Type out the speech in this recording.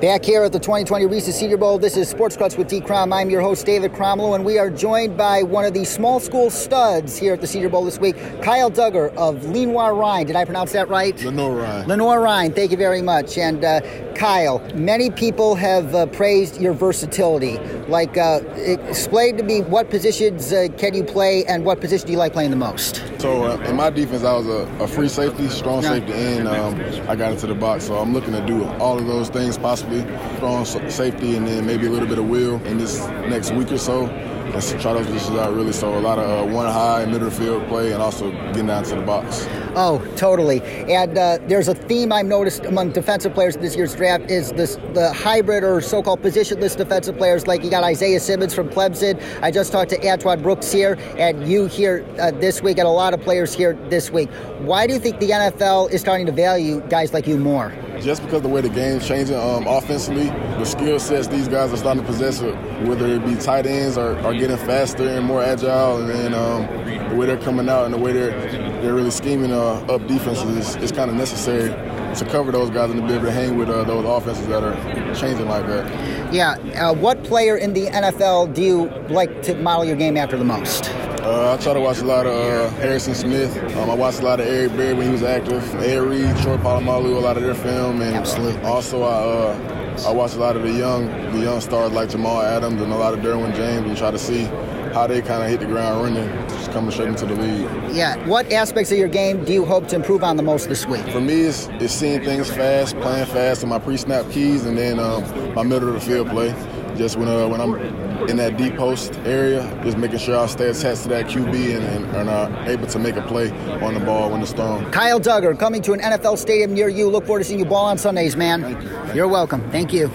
Back here at the 2020 Reese's Senior Bowl, this is Sports Cuts with D. Crom. I'm your host, David Cromlow, and we are joined by one of the small school studs here at the Senior Bowl this week, Kyle Dugger of Lenoir-Rhyne. Did I pronounce that right? Lenoir-Rhyne. Lenoir-Rhyne, thank you very much. And uh, Kyle, many people have uh, praised your versatility. Like, uh, explain to me what positions uh, can you play and what position do you like playing the most? So uh, in my defense, I was a, a free safety, strong safety, and um, I got into the box. So I'm looking to do all of those things strong safety, and then maybe a little bit of will in this next week or so. Let's try those positions out really. So a lot of uh, one high, middle field play, and also getting down to the box. Oh, totally. And uh, there's a theme I've noticed among defensive players in this year's draft is this the hybrid or so-called positionless defensive players. Like you got Isaiah Simmons from Clemson. I just talked to Antoine Brooks here, and you here uh, this week, and a lot of players here this week. Why do you think the NFL is starting to value guys like you more? Just because the way the game's changing um, offensively, the skill sets these guys are starting to possess, whether it be tight ends are, are getting faster and more agile, and then um, the way they're coming out and the way they're they're really scheming uh, up defenses is, is kind of necessary to cover those guys and to be able to hang with uh, those offenses that are changing like that. Yeah. Uh, what player in the NFL do you like to model your game after the most? Uh, I try to watch a lot of uh, Harrison Smith. Um, I watched a lot of Eric Berry when he was active. Reed, Troy Polamalu, a lot of their film, and Absolutely. also I uh, I watch a lot of the young the young stars like Jamal Adams and a lot of Derwin James, and try to see how they kind of hit the ground running, just coming straight into the league. Yeah. What aspects of your game do you hope to improve on the most this week? For me, it's, it's seeing things fast, playing fast, in my pre-snap keys, and then um, my middle of the field play. Just when uh, when I'm in that deep post area, just making sure I stay attached to that QB and, and, and are able to make a play on the ball when it's thrown. Kyle Dugger coming to an NFL stadium near you. Look forward to seeing you ball on Sundays, man. Thank you. You're welcome. Thank you.